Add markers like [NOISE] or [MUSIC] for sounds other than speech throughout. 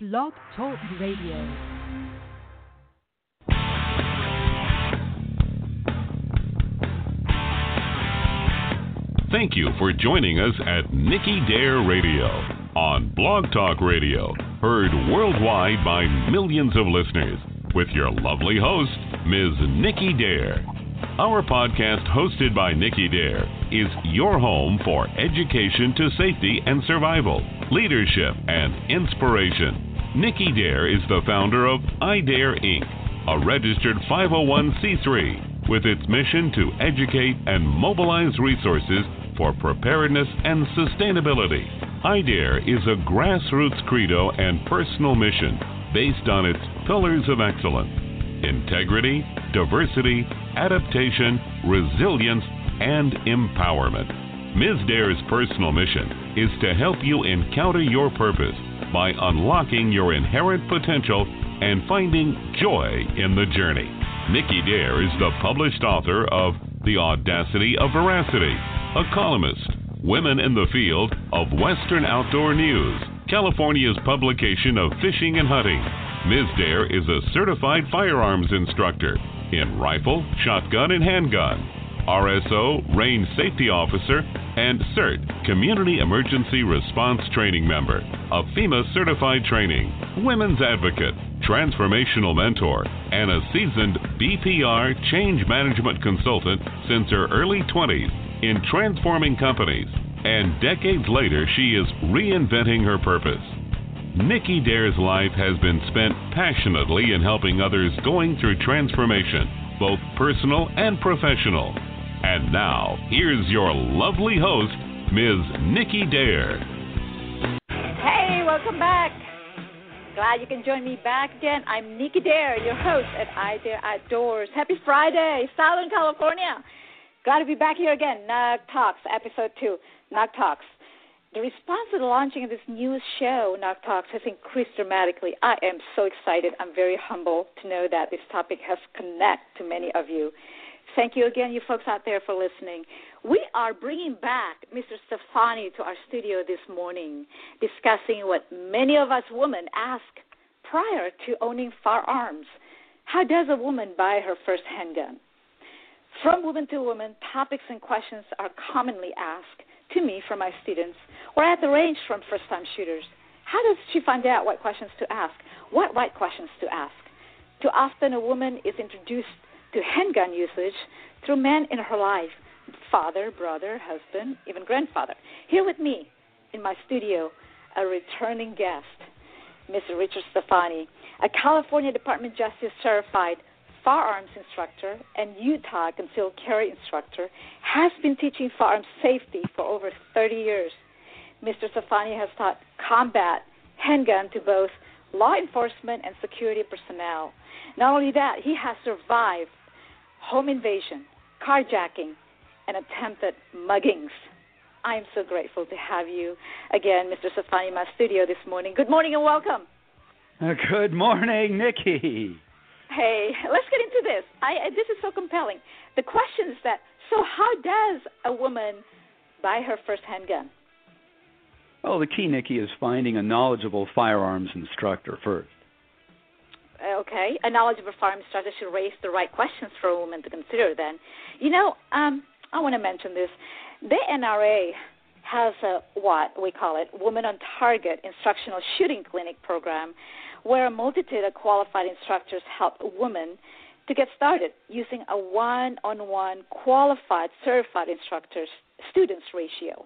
Blog Talk Radio. Thank you for joining us at Nicky Dare Radio on Blog Talk Radio, heard worldwide by millions of listeners, with your lovely host, Ms. Nicky Dare. Our podcast, hosted by Nicky Dare, is your home for education to safety and survival, leadership, and inspiration. Nicky Dare is the founder of iDare Inc., a registered 501c3 with its mission to educate and mobilize resources for preparedness and sustainability. iDare is a grassroots credo and personal mission based on its pillars of excellence integrity, diversity, adaptation, resilience, and empowerment. Ms. Dare's personal mission is to help you encounter your purpose by unlocking your inherent potential and finding joy in the journey. Nicky Dare is the published author of The Audacity of Veracity, a columnist, Women in the Field of Western Outdoor News, California's publication of Fishing and Hunting. Ms. Dare is a certified firearms instructor in rifle, shotgun, and handgun RSO, Range Safety Officer, and CERT, Community Emergency Response Training Member, a FEMA certified training, women's advocate, transformational mentor, and a seasoned BPR change management consultant since her early 20s in transforming companies. And decades later, she is reinventing her purpose. Nicky Dare's life has been spent passionately in helping others going through transformation, both personal and professional. And now, here's your lovely host, Ms. Nicky Dare. Hey, welcome back. Glad you can join me back again. I'm Nicky Dare, your host at I Dare Outdoors. Happy Friday, Southern California. Glad to be back here again. Nug Talks, episode two. Nug Talks. The response to the launching of this new show, Nug Talks, has increased dramatically. I am so excited. I'm very humble to know that this topic has connected to many of you. Thank you again, you folks out there, for listening. We are bringing back Mr. Stefani to our studio this morning, discussing what many of us women ask prior to owning firearms. How does a woman buy her first handgun? From woman to woman, topics and questions are commonly asked to me from my students or at the range from first time shooters. How does she find out what questions to ask? What right questions to ask? Too often, a woman is introduced to handgun usage through men in her life father, brother, husband, even grandfather. Here with me in my studio, a returning guest, Mr. Richard Stefani, a California Department of Justice certified firearms instructor and Utah concealed carry instructor, has been teaching firearms safety for over 30 years. Mr. Stefani has taught combat handgun to both law enforcement and security personnel. Not only that, he has survived home invasion, carjacking, and attempted muggings. I am so grateful to have you again, Mr. Stefani, in my studio this morning. Good morning and welcome. Uh, good morning, Nicky. Hey, let's get into this. I, this is so compelling. The question is that so, how does a woman buy her first handgun? Well, the key, Nicky, is finding a knowledgeable firearms instructor first. Okay, a knowledgeable firearms instructor should raise the right questions for a woman to consider. Then, you know, um, I want to mention this. The NRA has a what we call it Women on Target Instructional Shooting Clinic program, where a multitude of qualified instructors help women to get started using a one-on-one qualified certified instructors students ratio.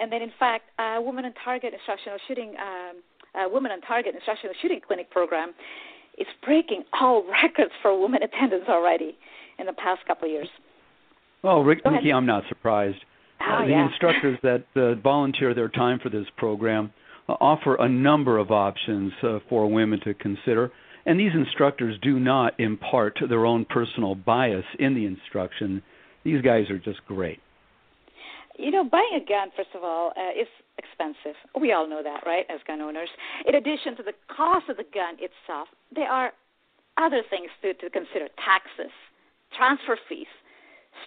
And then, in fact, a Women on Target Instructional Shooting um, Women on Target Instructional Shooting Clinic program is breaking all [LAUGHS] records for women attendance already in the past couple of years. Well, Rick, Nicky, I'm not surprised. Oh, uh, the yeah. instructors [LAUGHS] that uh, volunteer their time for this program uh, offer a number of options uh, for women to consider, and these instructors do not impart their own personal bias in the instruction. These guys are just great. You know, buying a gun, first of all, uh, is expensive. We all know that, right, as gun owners. In addition to the cost of the gun itself, there are other things to, to consider taxes, transfer fees,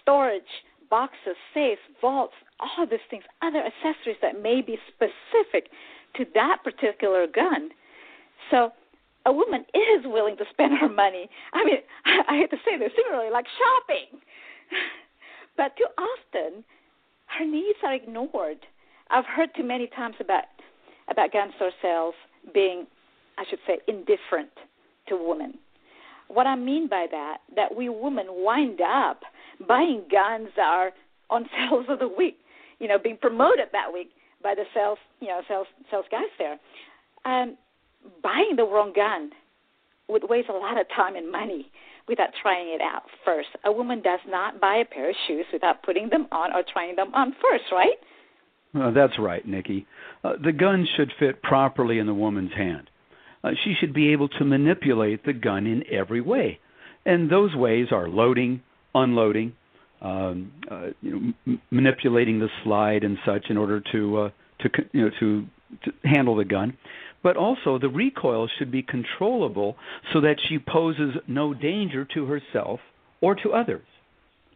storage, boxes, safes, vaults, all these things, other accessories that may be specific to that particular gun. So a woman is willing to spend her money. I mean, I, [LAUGHS] I hate to say this, similarly, like shopping. [LAUGHS] but too often, her needs are ignored. I've heard too many times about about gun store sales being, I should say, indifferent to women. What I mean by that, that we women wind up buying guns that are on [LAUGHS] sales of the week, you know, being promoted that week by the sales, you know, sales sales guys there. Um, buying the wrong gun would waste a lot of time and money without trying it out first. A woman does not buy a pair of shoes without putting them on or trying them on first, right? Uh, that's right, Nicky. Uh, the gun should fit properly in the woman's hand. Uh, she should be able to manipulate the gun in every way, and those ways are loading, unloading, um, uh, you know, m- manipulating the slide and such in order to uh, to you know to, to handle the gun. But also, the recoil should be controllable so that she poses no danger to herself or to others.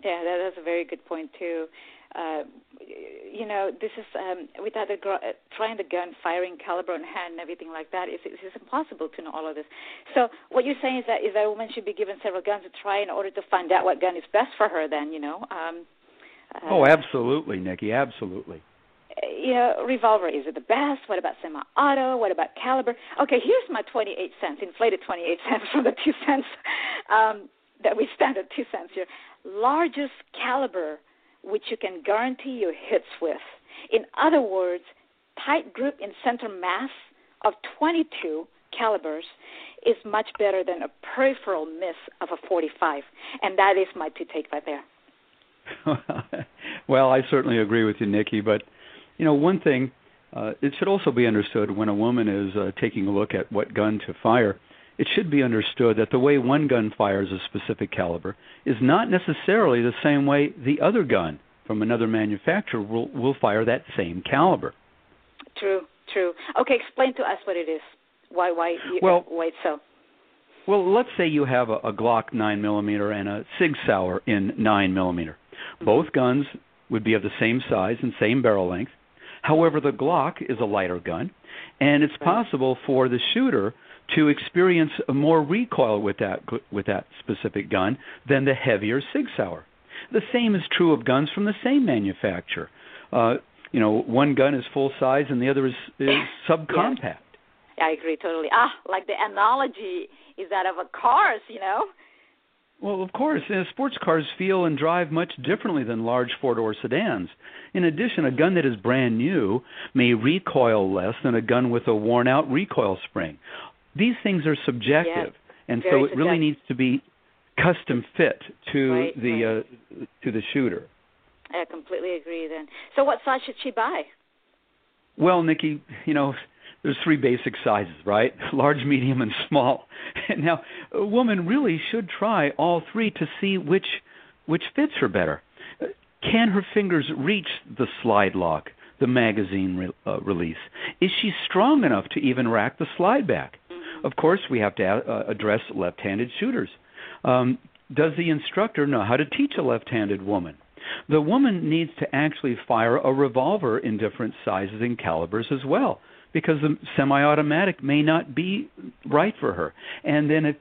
Yeah, that, that's a very good point too. Uh, you know, this is um, without the gr- trying the gun, firing caliber on hand, and everything like that. It's, it's impossible to know all of this. So what you're saying is that is that a woman should be given several guns to try in order to find out what gun is best for her. Then you know. Um, uh, oh, absolutely, Nicky. Absolutely. You know, revolver is it the best? What about semi-auto? What about caliber? Okay, here's my 28 cents, inflated 28 cents from the two cents um, that we stand at two cents here. Largest caliber which you can guarantee your hits with. In other words, tight group in center mass of 22 calibers is much better than a peripheral miss of a 45. And that is my two take right there. [LAUGHS] well, I certainly agree with you, Nicky. But, you know, one thing, uh, it should also be understood when a woman is uh, taking a look at what gun to fire it should be understood that the way one gun fires a specific caliber is not necessarily the same way the other gun from another manufacturer will, will fire that same caliber. True, true. Okay, explain to us what it is. Why, why, well, why so? Well, let's say you have a, a Glock 9 millimeter and a Sig Sauer in 9 millimeter. Mm-hmm. Both guns would be of the same size and same barrel length. However, the Glock is a lighter gun, and it's right. possible for the shooter to experience more recoil with that with that specific gun than the heavier Sig Sauer. The same is true of guns from the same manufacturer. Uh, you know, one gun is full size and the other is, is subcompact. Yeah. I agree totally. Ah, like the analogy is that of a cars, you know. Well, of course, uh, sports cars feel and drive much differently than large four-door sedans. In addition, a gun that is brand new may recoil less than a gun with a worn-out recoil spring these things are subjective, yes, and so it subjective. really needs to be custom fit to right, the right. Uh, to the shooter. I completely agree. Then, so what size should she buy? Well, Nicky, you know, there's three basic sizes, right? [LAUGHS] Large, medium, and small. [LAUGHS] Now, a woman really should try all three to see which which fits her better. Can her fingers reach the slide lock, the magazine re- uh, release? Is she strong enough to even rack the slide back? Of course, we have to uh, address left handed shooters. Um, does the instructor know how to teach a left handed woman? The woman needs to actually fire a revolver in different sizes and calibers as well, because the semi automatic may not be right for her. And then it,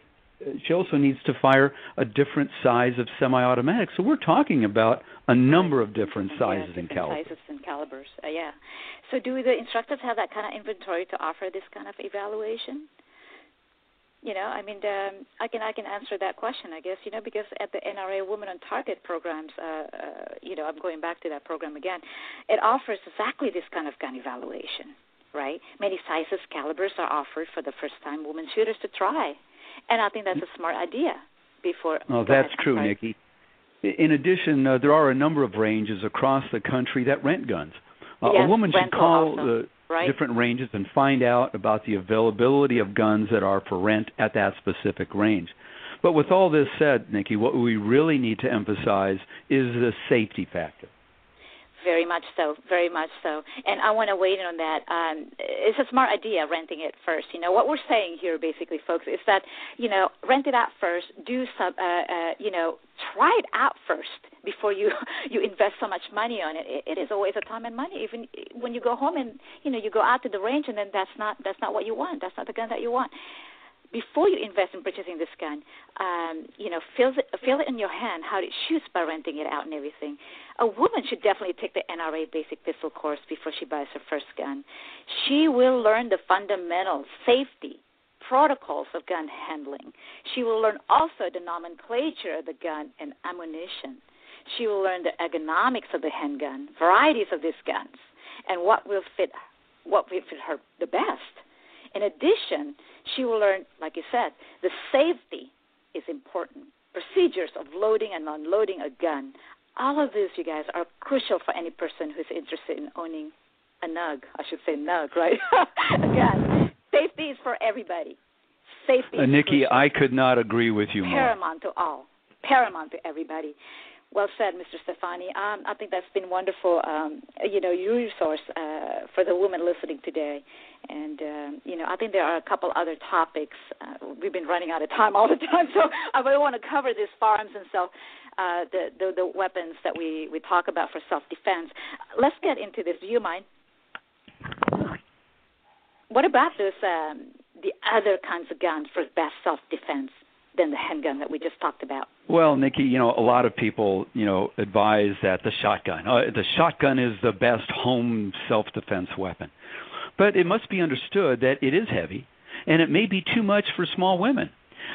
she also needs to fire a different size of semi automatic. So we're talking about a number of different sizes yeah, and calibers. Sizes and calibers, uh, yeah. So do the instructors have that kind of inventory to offer this kind of evaluation? You know i mean um, i can i can answer that question i guess you know because at the nra women on target programs uh, uh, you know i'm going back to that program again it offers exactly this kind of gun evaluation right? Many sizes calibers are offered for the first time women shooters to try. And i think that's a smart idea before oh that's true nicky. In addition uh, there are a number of ranges across the country that rent guns. Uh, yes, a woman should call the right? different ranges and find out about the availability of guns that are for rent at that specific range. But with all this said, Nicky, what we really need to emphasize is the safety factor. Very much so, very much so. And I want to weigh in on that. Um, it's a smart idea renting it first. You know what we're saying here, basically, folks, is that you know rent it out first. Do some, uh, uh, you know, try it out first before you [LAUGHS] you invest so much money on it. it. It is always a time and money. Even when you go home and you know you go out to the range and then that's not that's not what you want. That's not the gun that you want. Before you invest in purchasing this gun, um, you know, feel it, feel it in your hand how it shoots by renting it out and everything. A woman should definitely take the NRA basic pistol course before she buys her first gun. She will learn the fundamentals, safety, protocols of gun handling. She will learn also the nomenclature of the gun and ammunition. She will learn the ergonomics of the handgun, varieties of these guns, and what will fit what will fit her the best. In addition, she will learn, like you said, the safety is important. Procedures of loading and unloading a gun. All of these, you guys, are crucial for any person who's interested in owning a nug. I should say nug, right? [LAUGHS] a gun. Safety is for everybody. Safety. Uh, Nicky, I could not agree with you more. Paramount to all. Paramount to everybody. Well said, Mr. Stefani. Um, I think that's been wonderful. Um, you know, your resource uh, for the women listening today, and um, you know, I think there are a couple other topics. Uh, we've been running out of time all the time, [LAUGHS] so I really want to cover these farms and self, uh, the, the the weapons that we we talk about for self defense. Let's get into this. Do you mind? What about this? Um, the other kinds of guns for best self defense than the handgun that we just talked about? Well, Nicky, you know, a lot of people, you know, advise that the shotgun, uh, the shotgun is the best home self-defense weapon. But it must be understood that it is heavy and it may be too much for small women.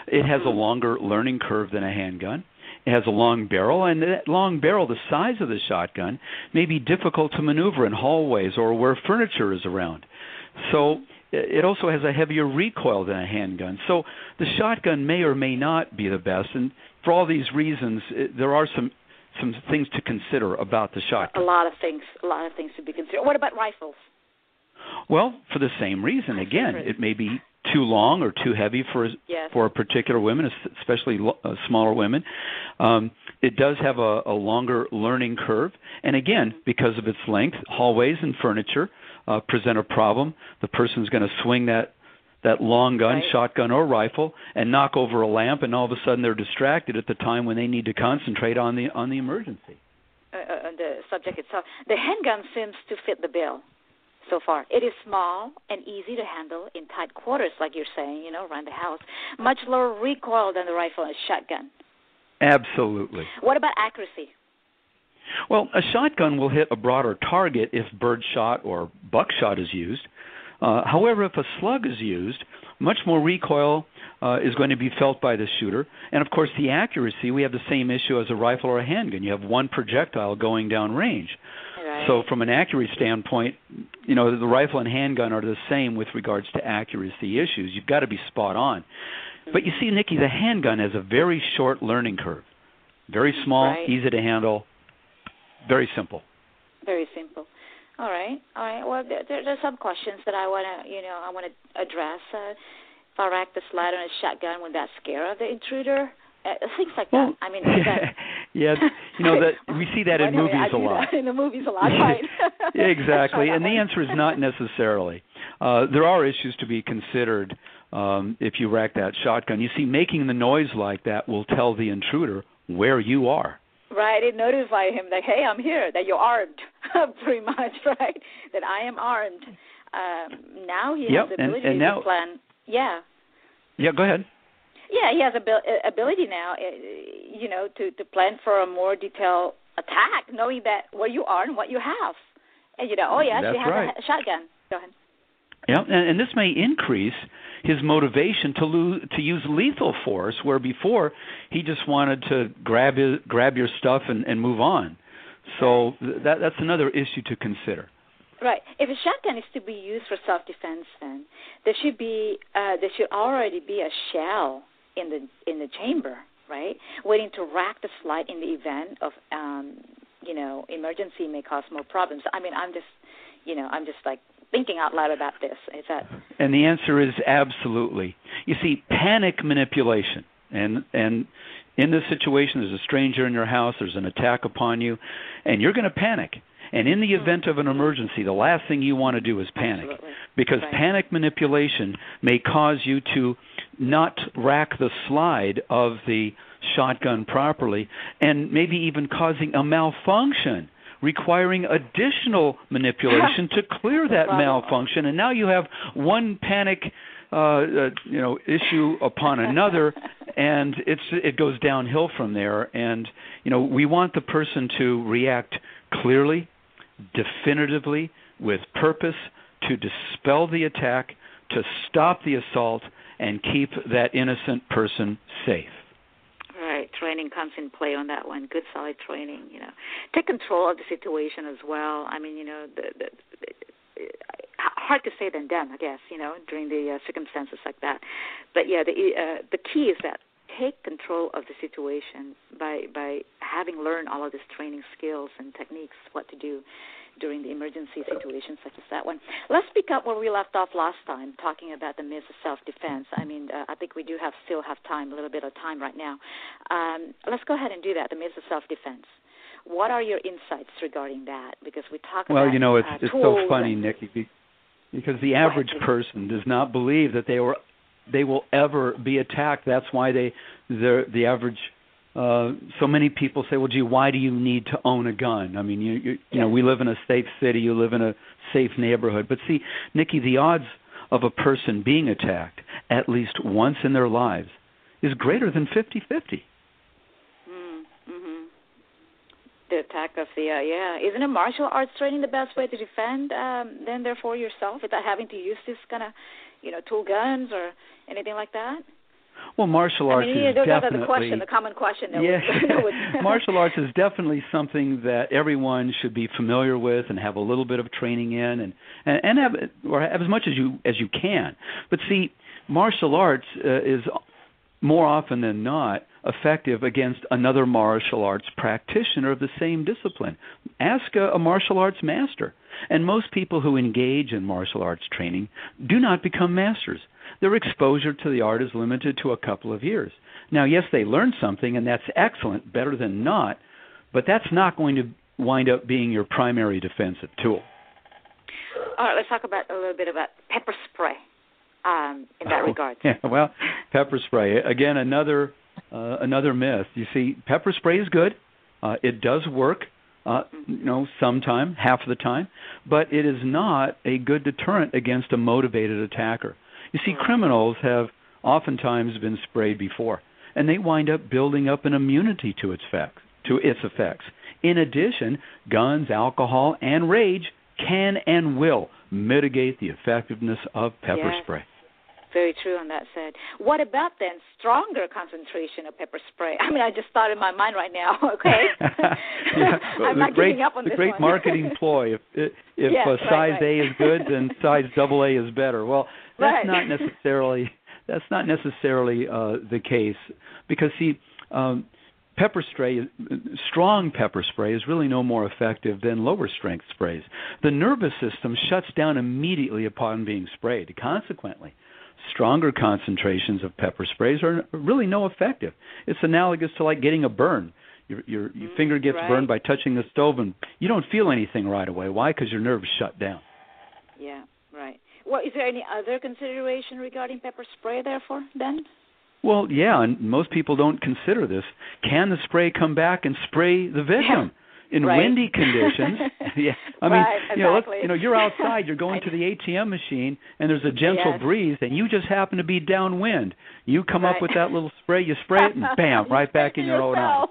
It has a mm-hmm. longer learning curve than a handgun. It has a long barrel, and that long barrel, the size of the shotgun, may be difficult to maneuver in hallways or where furniture is around. So it also has a heavier recoil than a handgun. So the shotgun may or may not be the best. And for all these reasons, it, there are some some things to consider about the shotgun. A lot of things, a lot of things to be considered. What about rifles? Well, for the same reason. Again, it may be too long or too heavy for yes. for a particular women, especially uh, smaller women. Um, it does have a, a longer learning curve, and again, because of its length, hallways and furniture uh, present a problem, the person's going to swing that that long gun, right. shotgun or rifle, and knock over a lamp, and all of a sudden they're distracted at the time when they need to concentrate on the on the emergency. Uh, uh, the subject itself, the handgun seems to fit the bill so far. It is small and easy to handle in tight quarters, like you're saying, you know, around the house. Much lower recoil than the rifle and shotgun. Absolutely. What about accuracy? Well, a shotgun will hit a broader target if birdshot or buckshot is used. Uh, however, if a slug is used, much more recoil uh, is going to be felt by the shooter. And of course, the accuracy, we have the same issue as a rifle or a handgun. You have one projectile going down range. Right. So, from an accuracy standpoint, you know, the rifle and handgun are the same with regards to accuracy issues. You've got to be spot on. But you see, Nicky, the handgun has a very short learning curve. Very small, right. easy to handle, very simple. Very simple. All right, all right. Well, there, there, there's some questions that I want to, you know, I want to address. Uh, if I rack the slide on a shotgun, would that scare the intruder? Uh, things like well, that. I mean, that, [LAUGHS] yeah, you know that we see that [LAUGHS] in movies a lot. [LAUGHS] in the movies a lot, right? exactly, and the answer is not necessarily. Uh, there are issues to be considered um, if you rack that shotgun. You see, making the noise like that will tell the intruder where you are. Right, it notified him that hey, I'm here, that you're armed, [LAUGHS] pretty much, [LAUGHS] right? That I am armed. Um, now he yep, has the ability and, and now, to plan. Yeah. Yeah, go ahead. Yeah, he has abil- ability now, uh, you know, to to plan for a more detailed attack, knowing that where you are and what you have. And you know, oh yes, That's he has right. a shotgun. Go ahead. Yeah, and, and this may increase his motivation to to use lethal force, where before he just wanted to grab his, grab your stuff and, and move on. So that that's another issue to consider. Right. If a shotgun is to be used for self-defense, then there should be uh, there should already be a shell in the in the chamber, right, waiting to rack the slide in the event of um, you know emergency may cause more problems. I mean, I'm just you know I'm just like thinking out loud about this. Is that? And the answer is absolutely. You see, panic manipulation, and and in this situation, there's a stranger in your house, there's an attack upon you, and you're going to panic. And in the hmm. event of an emergency, the last thing you want to do is panic. Absolutely. Because Right. panic manipulation may cause you to not rack the slide of the shotgun properly and maybe even causing a malfunction requiring additional manipulation to clear that malfunction. And now you have one panic uh, uh, you know issue upon another [LAUGHS] and it's it goes downhill from there. And you know we want the person to react clearly definitively with purpose to dispel the attack to stop the assault and keep that innocent person safe training comes in play on that one. Good, solid training. You know, take control of the situation as well. I mean, you know, the, the, the hard to say than done, I guess. You know, during the uh, circumstances like that. But yeah, the uh, the key is that take control of the situation by by having learned all of these training skills and techniques, what to do during the emergency situations such as that one. Let's pick up where we left off last time, talking about the myths of self-defense. I mean, uh, I think we do have still have time, a little bit of time right now. Um, let's go ahead and do that. The myths of self-defense. What are your insights regarding that? Because we talk well about you know it's uh, it's so funny and- nicky because the average person does not believe that they were they will ever be attacked. That's why they the average uh, so many people say, well, gee, why do you need to own a gun? I mean, you you, you know, we live in a safe city, you live in a safe neighborhood. But see, Nicky, the odds of a person being attacked at least once in their lives is greater than fifty-fifty. The attack of the uh, yeah, isn't a martial arts training the best way to defend um, then therefore yourself without having to use this kind of you know tool guns or anything like that? well martial arts I mean, is that's definitely the question, the common question that yeah. [LAUGHS] [LAUGHS] [LAUGHS] martial arts is definitely something that everyone should be familiar with and have a little bit of training in and and, and have or have as much as you as you can. But see, martial arts uh, is more often than not effective against another martial arts practitioner of the same discipline. Ask a, a martial arts master. And most people who engage in martial arts training do not become masters. Their exposure to the art is limited to a couple of years. Now, yes, they learn something, and that's excellent, better than not, but that's not going to wind up being your primary defensive tool. All right, let's talk about a little bit about pepper spray um, in that Oh, regard. [LAUGHS] Yeah, well, pepper spray again another uh, another myth. You see, pepper spray is good. Uh, it does work. Uh, you know, sometime, half of the time, but it is not a good deterrent against a motivated attacker. You see, criminals have oftentimes been sprayed before, and they wind up building up an immunity to its effects. To its effects. In addition, guns, alcohol, and rage can and will mitigate the effectiveness of pepper Yes. spray. Very true on that said. What about then stronger concentration of pepper spray? I mean, I just thought in my mind right now. [LAUGHS] Okay, [LAUGHS] yeah, [LAUGHS] I'm the not great, giving up on the this great one. marketing ploy. If if Yes, uh, right, size right. A is good, then size double A is better. Well, that's Right. not necessarily that's not necessarily uh, the case because see, um, pepper spray, strong pepper spray, is really no more effective than lower strength sprays. The nervous system shuts down immediately upon being sprayed. Consequently, stronger concentrations of pepper sprays are really no effective. It's analogous to like getting a burn. Your your, your mm, finger gets right. burned by touching the stove, and you don't feel anything right away. Why? Because your nerves shut down. Yeah, right. Well, is there any other consideration regarding pepper spray, therefore, then? Well, yeah, and most people don't consider this. Can the spray come back and spray the victim? In Right. windy conditions, [LAUGHS] yeah. I mean, Right, you know, let's, you know, you're outside, you're [LAUGHS] going to the ATM machine, and there's a gentle Yes. breeze, and you just happen to be downwind. You come up with that little spray, you spray it, and bam, [LAUGHS] right back in your own eye.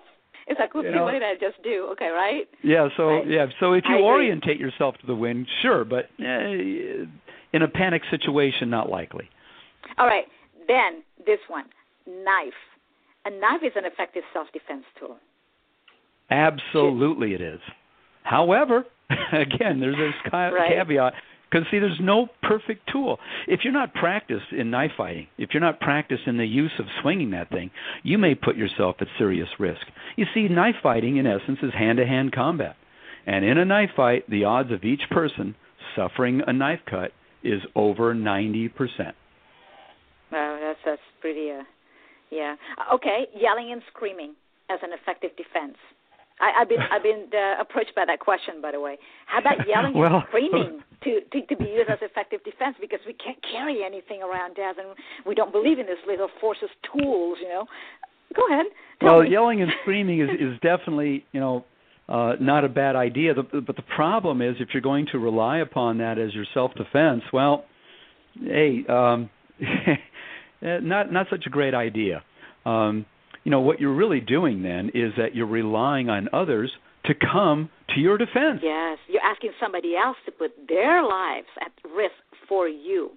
It's like, You know? what did I just do? Okay, right? Yeah, so Right. yeah, so if you orientate yourself to the wind, sure, but eh, in a panic situation, not likely. All right. Then this one, knife. A knife is an effective self-defense tool. Absolutely, it is. However, [LAUGHS] again, there's this ca- Right. caveat because see, there's no perfect tool. If you're not practiced in knife fighting, if you're not practiced in the use of swinging that thing, you may put yourself at serious risk. You see, knife fighting, in essence, is hand-to-hand combat, and in a knife fight, the odds of each person suffering a knife cut is over 90 percent. Well, that's that's pretty. Uh, yeah. Okay. Yelling and screaming as an effective defense. I, I've been I've been uh, approached by that question, by the way. How about [LAUGHS] yelling well, and screaming to, to to be used as effective defense because we can't carry anything around us and we don't believe in this little forces tools, you know? Go ahead. well, me. yelling and [LAUGHS] screaming is is definitely you know uh, not a bad idea. The, but the problem is if you're going to rely upon that as your self defense, well, hey, um, [LAUGHS] not not such a great idea. Um, you know what you're really doing then is that you're relying on others to come to your defense. Yes, you're asking somebody else to put their lives at risk for you.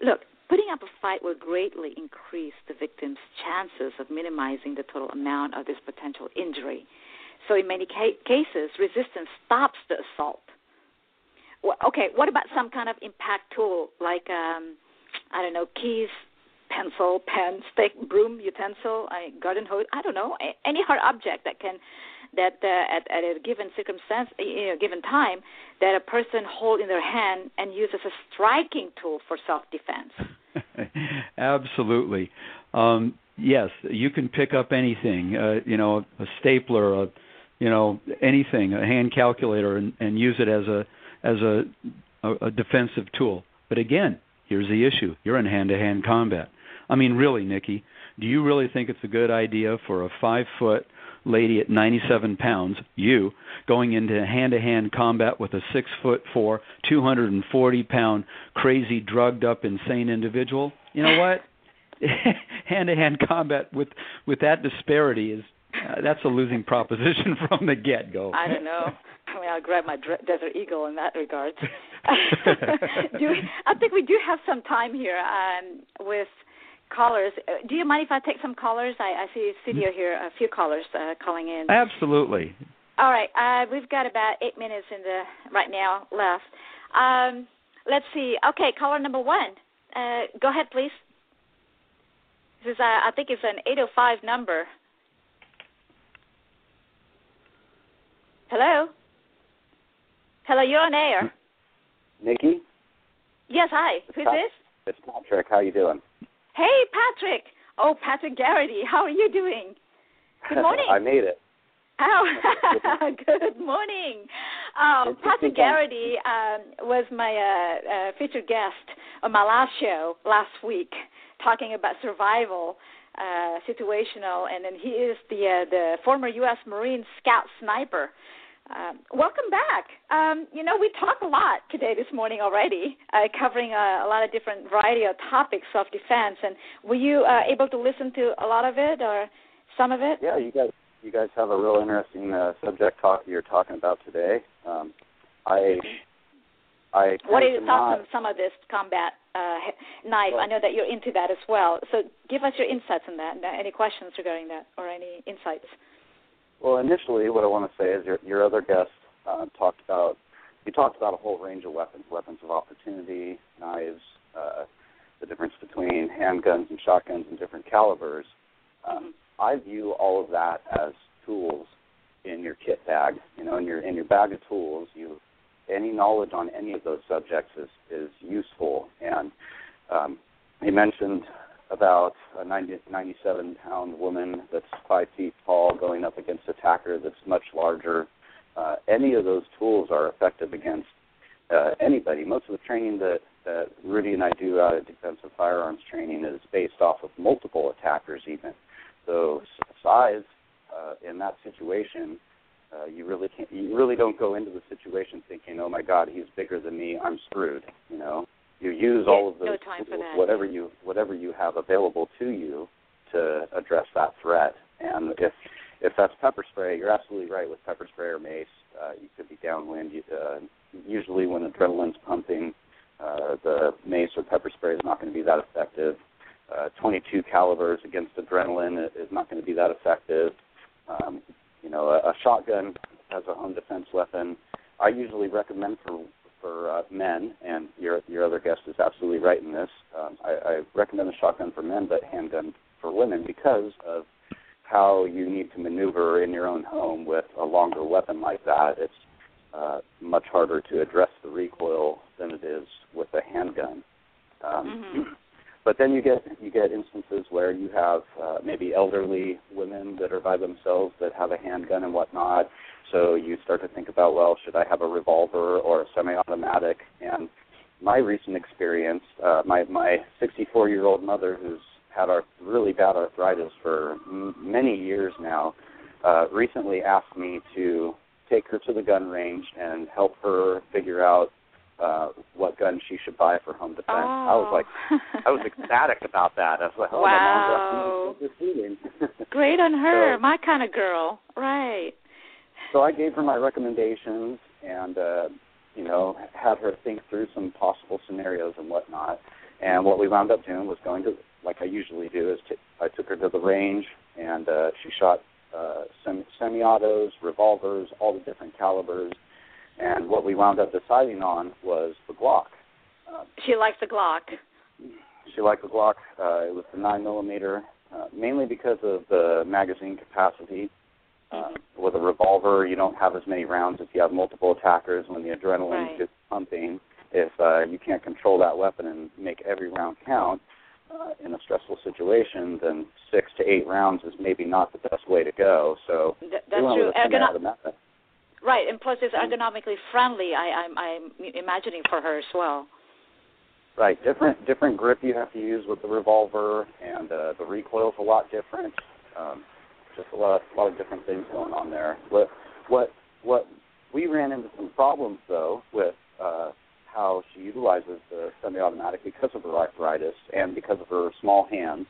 Look, putting up a fight will greatly increase the victim's chances of minimizing the total amount of this potential injury. So, in many ca- cases, resistance stops the assault. Well, okay, what about some kind of impact tool like, um, I don't know, keys, pencil, pen, stick, broom, utensil, a garden hose. I don't know any hard object that can that uh, at, at a given circumstance, you know, given time, that a person hold in their hand and use as a striking tool for self-defense. [LAUGHS] Absolutely. Um, yes, you can pick up anything. Uh, you know, a stapler, a you know anything, a hand calculator, and, and use it as a as a, a, a defensive tool. But again, here's the issue: you're in hand-to-hand combat. I mean, really, Nicky, do you really think it's a good idea for a five foot lady at 97 pounds, you, going into hand to hand combat with a six foot four, 240 pound, crazy, drugged up, insane individual? You know what? hand to hand combat with with that disparity is uh, that's a losing proposition [LAUGHS] from the get go. I don't know. I mean, I'll grab my Desert Eagle in that regard. [LAUGHS] [LAUGHS] do we, I think we do have some time here um, with callers. Uh, do you mind if I take some callers? I, I see studio here, a few callers uh, calling in. Absolutely. All right, uh, we've got about eight minutes in the right now left. Um, let's see. Okay, caller number one. Uh, go ahead, please. This is, uh, I think it's an 805 number. Hello. Hello, you're on air. Nicky. Yes, hi. Who's this? It's Patrick. How you doing? Hey, Patrick. Oh, Patrick Garrity. How are you doing? Good morning. [LAUGHS] I made it. Oh, [LAUGHS] [LAUGHS] good morning. Um, Patrick Garrity um, was my uh, uh, featured guest on my last show last week, talking about survival, uh, situational, and then he is the uh, the former U.S. Marine Scout sniper. Um, welcome back. Um, you know, we talked a lot today, this morning already, uh, covering a, a, lot of different variety of topics, of defense. And were you uh, able to listen to a lot of it or some of it? Yeah, you guys, you guys have a real interesting uh, subject talk you're talking about today. Um, I, I. What are your thoughts on some of this combat uh, knife? Well, I know that you're into that as well. So give us your insights on that. Any questions regarding that or any insights? Well, initially, what I want to say is your, your other guest uh, talked about he talked about a whole range of weapons, weapons of opportunity, knives, uh, the difference between handguns and shotguns and different calibers. Um, I view all of that as tools in your kit bag. You know, in your in your bag of tools, you any knowledge on any of those subjects is is useful. And um, he mentioned about a 90, 97 pound woman that's five feet tall going up against a attacker that's much larger. Uh, any of those tools are effective against uh, anybody. Most of the training that, that Rudy and I do out of defensive firearms training is based off of multiple attackers, even. So size uh, in that situation, uh, you really can't. You really don't go into the situation thinking, "Oh my God, he's bigger than me. I'm screwed." You know, you use all of those no tools, whatever you whatever you have available to you to address that threat. And if if that's pepper spray, you're absolutely right with pepper spray or mace. Uh, you could be downwind. Uh, usually, when adrenaline's pumping, uh, the mace or pepper spray is not going to be that effective. Uh, 22 calibers against adrenaline is not going to be that effective. Um, you know, a, a shotgun as a home defense weapon. I usually recommend for for uh, men, and your your other guest is absolutely right in this. Um, I, I recommend the shotgun for men, but handgun for women because of how you need to maneuver in your own home with a longer weapon like that. It's uh, much harder to address the recoil than it is with a handgun. Um, mm-hmm. [CLEARS THROAT] but then you get you get instances where you have uh, maybe elderly women that are by themselves that have a handgun and whatnot. So you start to think about, well, should I have a revolver or a semi-automatic? And my recent experience, uh, my my 64 year old mother who's had our really bad arthritis for m- many years now, uh, recently asked me to take her to the gun range and help her figure out uh, what gun she should buy for home defense. Oh. I was like, I was ecstatic about that. I was like, oh, Wow. my mom's [LAUGHS] Great on her, So- my kind of girl. Right. So I gave her my recommendations and uh, you know had her think through some possible scenarios and whatnot. And what we wound up doing was going to, like I usually do, is t- I took her to the range and uh, she shot uh, sem- semi-autos, revolvers, all the different calibers. And what we wound up deciding on was the Glock. Uh, She likes the Glock. she liked the Glock. Uh, it was the nine millimeter, uh, mainly because of the magazine capacity. Uh, with a revolver, you don't have as many rounds if you have multiple attackers. When the adrenaline Right. is pumping, if uh, you can't control that weapon and make every round count uh, in a stressful situation, then six to eight rounds is maybe not the best way to go. So Th- that's true. with a Ergono- semi-automatic. right, and plus it's ergonomically friendly. I, I'm I'm imagining for her as well. Right, different different grip you have to use with the revolver, and uh, the recoil's a lot different. Um, just a lot, a lot of different things going on there. What what what we ran into some problems though with uh, how she utilizes the semi-automatic because of her arthritis and because of her small hands.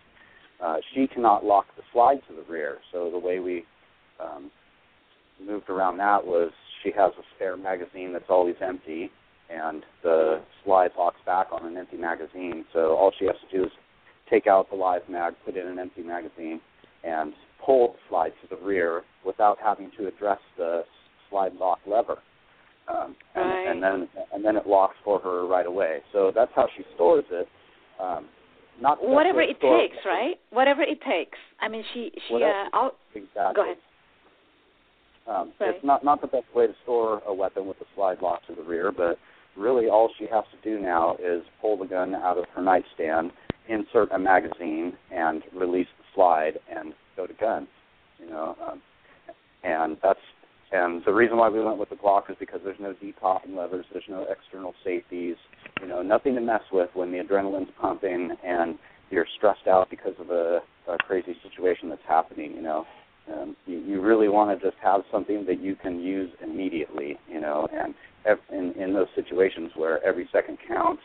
Uh, she cannot lock the slide to the rear. So the way we um, moved around that was she has a spare magazine that's always empty, and the slide locks back on an empty magazine. So all she has to do is take out the live mag, put in an empty magazine, and pull the slide to the rear without having to address the slide lock lever. Um, and, Right. and then and then it locks for her right away. So that's how she stores it. Um, not Whatever it takes, right? Whatever it takes. I mean, she she. Whatever. Uh, I'll, Exactly. Go ahead. Um, Right. It's not not the best way to store a weapon with a slide lock to the rear, but really all she has to do now is pull the gun out of her nightstand, insert a magazine, and release the slide and to guns. You know, um, and that's and the reason why we went with the Glock is because there's no decocking levers, there's no external safeties, you know, nothing to mess with when the adrenaline's pumping and you're stressed out because of a, a crazy situation that's happening. You know, um, you, you really want to just have something that you can use immediately. You know, and ev- in in those situations where every second counts,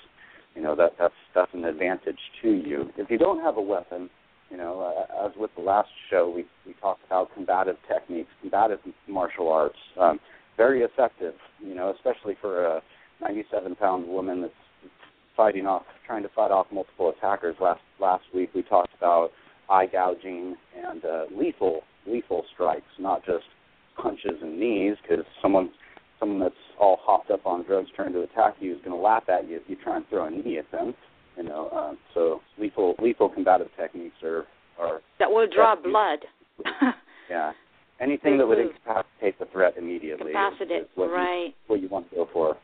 you know that that's that's an advantage to you. If you don't have a weapon, you know, uh, as with the last show, we we talked about combative techniques, combative martial arts, um, very effective. You know, especially for a 97 pound woman that's fighting off, trying to fight off multiple attackers. Last last week we talked about eye gouging and uh, lethal lethal strikes, not just punches and knees, because someone someone that's all hopped up on drugs trying to attack you is going to laugh at you if you try and throw a knee at them. You know, uh, so lethal lethal combative techniques are are that will draw That's- blood. [LAUGHS] [LAUGHS] yeah anything that would incapacitate the threat immediately. is- is what you- right? what you want to go for.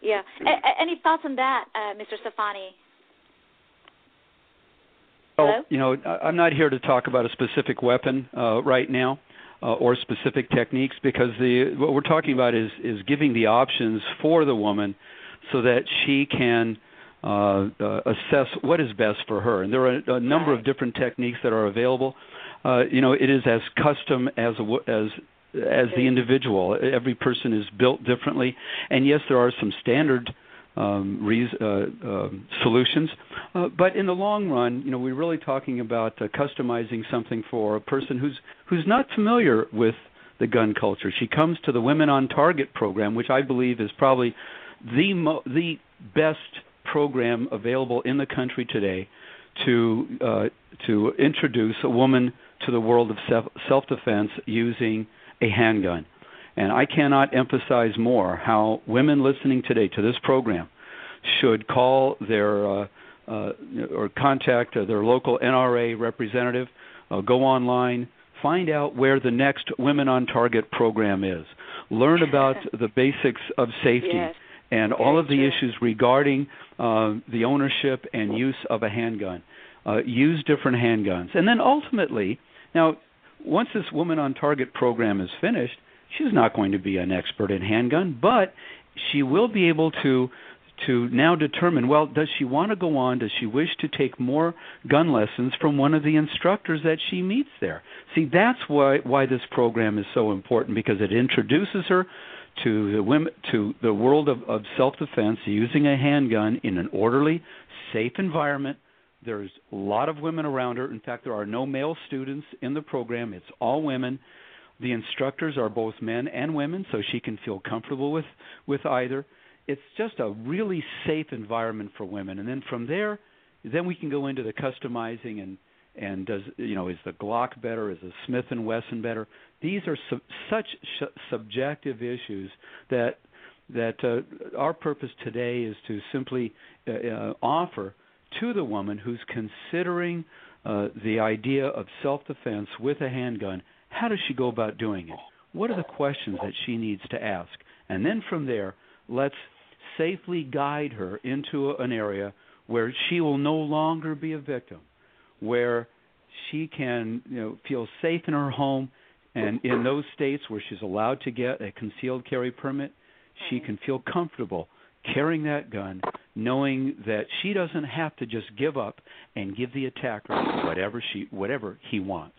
Yeah. A- a- any thoughts on that, uh, Mr. Stefani? Hello? Well, you know, I- I'm not here to talk about a specific weapon uh, right now uh, or specific techniques because the what we're talking about is is giving the options for the woman so that she can uh, uh, assess what is best for her. And there are a, number of different techniques that are available. Uh, you know, it is as custom as as as the individual. Every person is built differently, and yes, there are some standard um, reas- uh, um solutions. Uh, but in the long run, you know, we're really talking about uh, customizing something for a person who's who's not familiar with the gun culture. She comes to the Women on Target program, which I believe is probably the mo- the best program available in the country today to uh, to introduce a woman to the world of self self-defense using a handgun. And I cannot emphasize more how women listening today to this program should call their uh, uh, or contact their local NRA representative, uh, go online, find out where the next Women on Target program is, learn about the basics of safety, Yes. And all of the issues regarding uh, the ownership and use of a handgun. Uh, use different handguns, and then ultimately, now once this Woman on Target program is finished, she's not going to be an expert in handgun, but she will be able to to now determine well does she want to go on? Does she wish to take more gun lessons from one of the instructors that she meets there? See that's why why this program is so important because it introduces her to the women to the world of, of self defense using a handgun in an orderly safe environment. There's a lot of women around her. In fact there are no male students in the program. It's all women. The instructors are both men and women so she can feel comfortable with with either. It's just a really safe environment for women. And then from there, then we can go into the customizing and and does you know is the Glock better? Is the Smith and Wesson better? These are su- such sh- subjective issues that that uh, our purpose today is to simply uh, uh, offer to the woman who's considering uh, the idea of self-defense with a handgun. How does she go about doing it? What are the questions that she needs to ask? And then from there, let's safely guide her into an area where she will no longer be a victim, where she can you know feel safe in her home and in those states where she's allowed to get a concealed carry permit, she can feel comfortable carrying that gun, knowing that she doesn't have to just give up and give the attacker whatever she whatever he wants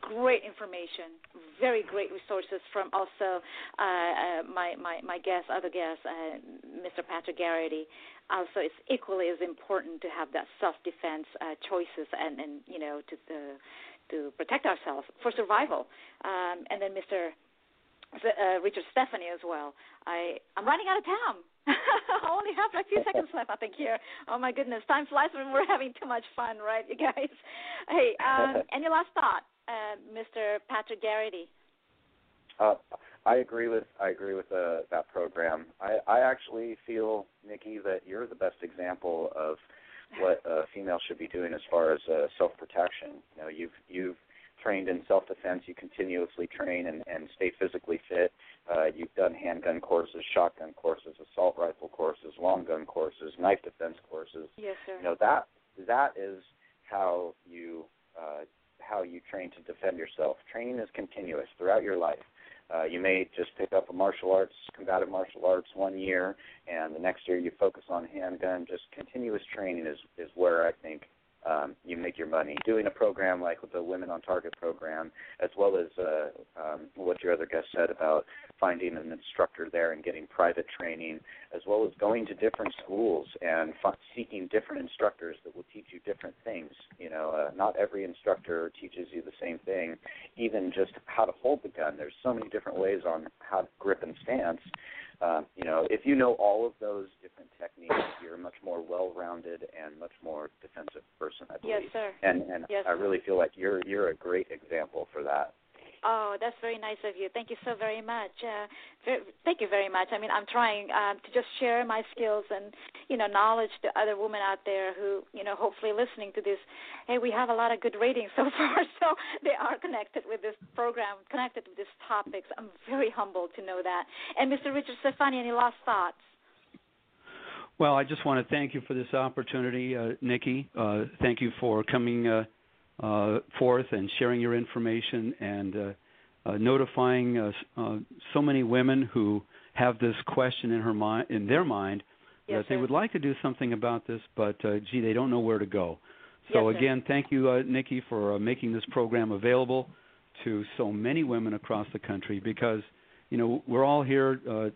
great information, very great resources from also uh, uh, my, my, my guest, other guest, uh, Mr. Patrick Garrity. Also, it's equally as important to have that self-defense uh, choices and, and you know to uh, to protect ourselves for survival. Um, and then Mr. Uh, Richard Stefani as well. I I'm running out of time. [LAUGHS] I only have a few seconds left, I think here. Oh my goodness, time flies when we're having too much fun, right, you guys? Hey, um, [LAUGHS] any last thought? uh, Mr. Patrick Garrity? Uh, I agree with I agree with uh, that program. I, I actually feel, Nicky, that you're the best example of what a female should be doing as far as uh, self protection. You know, you've you've trained in self defense. You continuously train and, and stay physically fit. Uh, you've done handgun courses, shotgun courses, assault rifle courses, long gun courses, knife defense courses. Yes, sir. You know that that is how you uh, how you train to defend yourself. Training is continuous throughout your life. Uh, you may just pick up a martial arts, combative martial arts one year, and the next year you focus on handgun. Just continuous training is is where I think um, you make your money. Doing a program like the Women on Target program, as well as uh, um, what your other guest said about finding an instructor there and getting private training, as well as going to different schools and f- seeking different instructors that will teach you different things. You know, uh, not every instructor teaches you the same thing. Even just how to hold the gun. There's so many different ways on how to grip and stance. Um, you know, if you know all of those different techniques, you're a much more well-rounded and much more defensive person, I believe. Yes, sir. And and yes, I really feel like you're you're a great example for that. Oh, that's very nice of you. Thank you so very much. Uh, very, thank you very much. I mean, I'm trying um, to just share my skills and you know knowledge to other women out there who you know hopefully listening to this. Hey, we have a lot of good ratings so [LAUGHS] far, so they are connected with this program, connected with these topics. I'm very humbled to know that. And Mr. Richard Stefani, any last thoughts? Well, I just want to thank you for this opportunity, uh, Nicky. Uh, thank you for coming. Uh, uh, forth and sharing your information and uh, uh, notifying uh, uh, so many women who have this question in her mind, in their mind, yes, that they sir. would like to do something about this, but uh, gee, they don't know where to go. So yes, again, thank you, uh, Nicky, for uh, making this program available to so many women across the country because you know we're all here uh,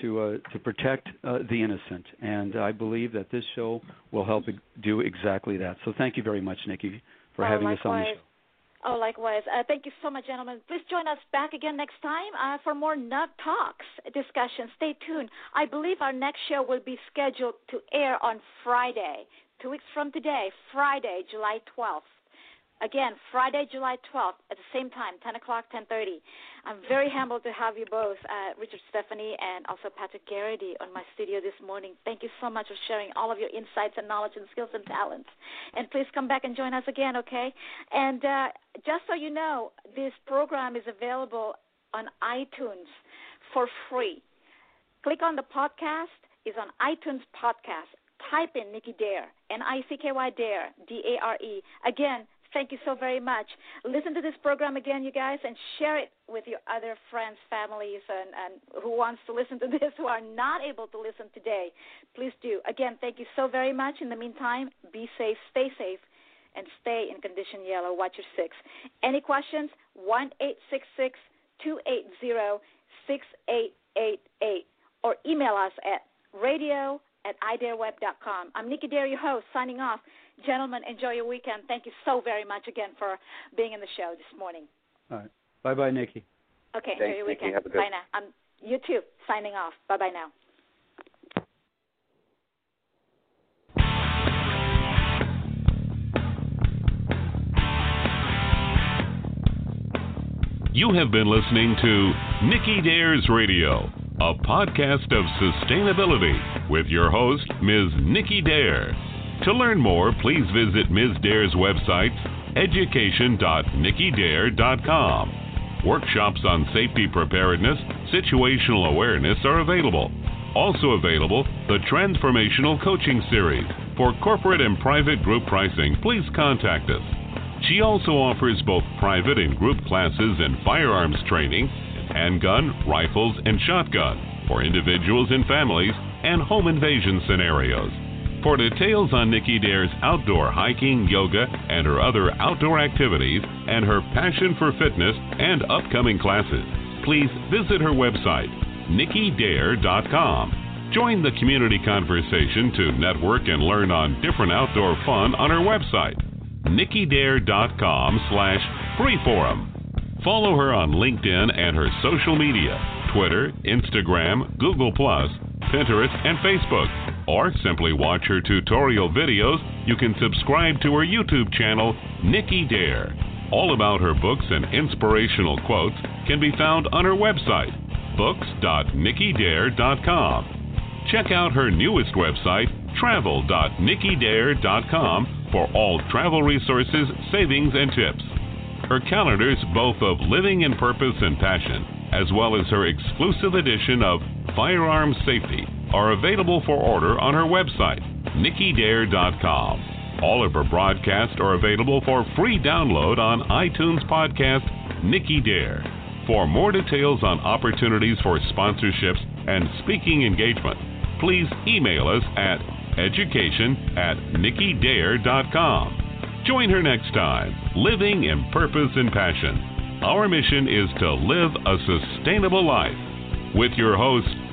to uh, to protect uh, the innocent, and I believe that this show will help do exactly that. So thank you very much, Nicky, for oh, having likewise. us on the show. Oh, likewise. Uh, thank you so much, gentlemen. Please join us back again next time uh, for more Nug Talks discussion. Stay tuned. I believe our next show will be scheduled to air on Friday, two weeks from today, Friday, July 12th. Again, Friday, July 12th at the same time, 10 o'clock, 10:30. I'm very humbled to have you both, uh, Richard Stefani and also Patrick Garrity, on my studio this morning. Thank you so much for sharing all of your insights and knowledge and skills and talents. And please come back and join us again, okay? And uh, just so you know, this program is available on iTunes for free. Click on the podcast is on iTunes Podcast. Type in Nicky Dare, N-I-C-K-Y Dare, D-A-R-E. Again, thank you so very much. Listen to this program again, you guys, and share it with your other friends, families, and, and who wants to listen to [LAUGHS] this who are not able to listen today. Please do. Again, thank you so very much. In the meantime, be safe, stay safe, and stay in condition yellow. Watch your six. Any questions? One eight six six two eight zero six eight eight eight, or email us at radio at idareweb.com. I'm Nicky Dare, your host, signing off. Gentlemen, enjoy your weekend. Thank you so very much again for being in the show this morning. All right. Bye bye, Nicky. Okay, Thanks, enjoy your Nicky. weekend. Have a good- Bye now. I'm you too. Signing off. Bye bye now. You have been listening to Nicky Dares Radio, a podcast of sustainability with your host, Ms. Nicky Dare. To learn more, please visit Ms. Dare's website, education.nickydare.com. Workshops on safety preparedness, situational awareness are available. Also available, the Transformational Coaching Series. For corporate and private group pricing, please contact us. She also offers both private and group classes in firearms training, handgun, rifles, and shotgun for individuals and families, and home invasion scenarios. For details on Nicky Dare's outdoor hiking, yoga, and her other outdoor activities, and her passion for fitness and upcoming classes, please visit her website, nickydare.com. Join the community conversation to network and learn on different outdoor fun on her website, nickydare.com slash freeforum. Follow her on LinkedIn and her social media, Twitter, Instagram, Google+, Pinterest, and Facebook. Or simply watch her tutorial videos. You can subscribe to her YouTube channel, Nicky Dare. All about her books and inspirational quotes can be found on her website, books.nickydare.com. Check out her newest website, travel.nickydare.com, for all travel resources, savings, and tips. Her calendars, both of Living in Purpose and Passion, as well as her exclusive edition of Firearms Safety, are available for order on her website, nickydare.com. All of her broadcasts are available for free download on iTunes Podcast Nicky Dare. For more details on opportunities for sponsorships and speaking engagement, please email us at education at nickydare.com. Join her next time, living in purpose and passion. Our mission is to live a sustainable life with your host,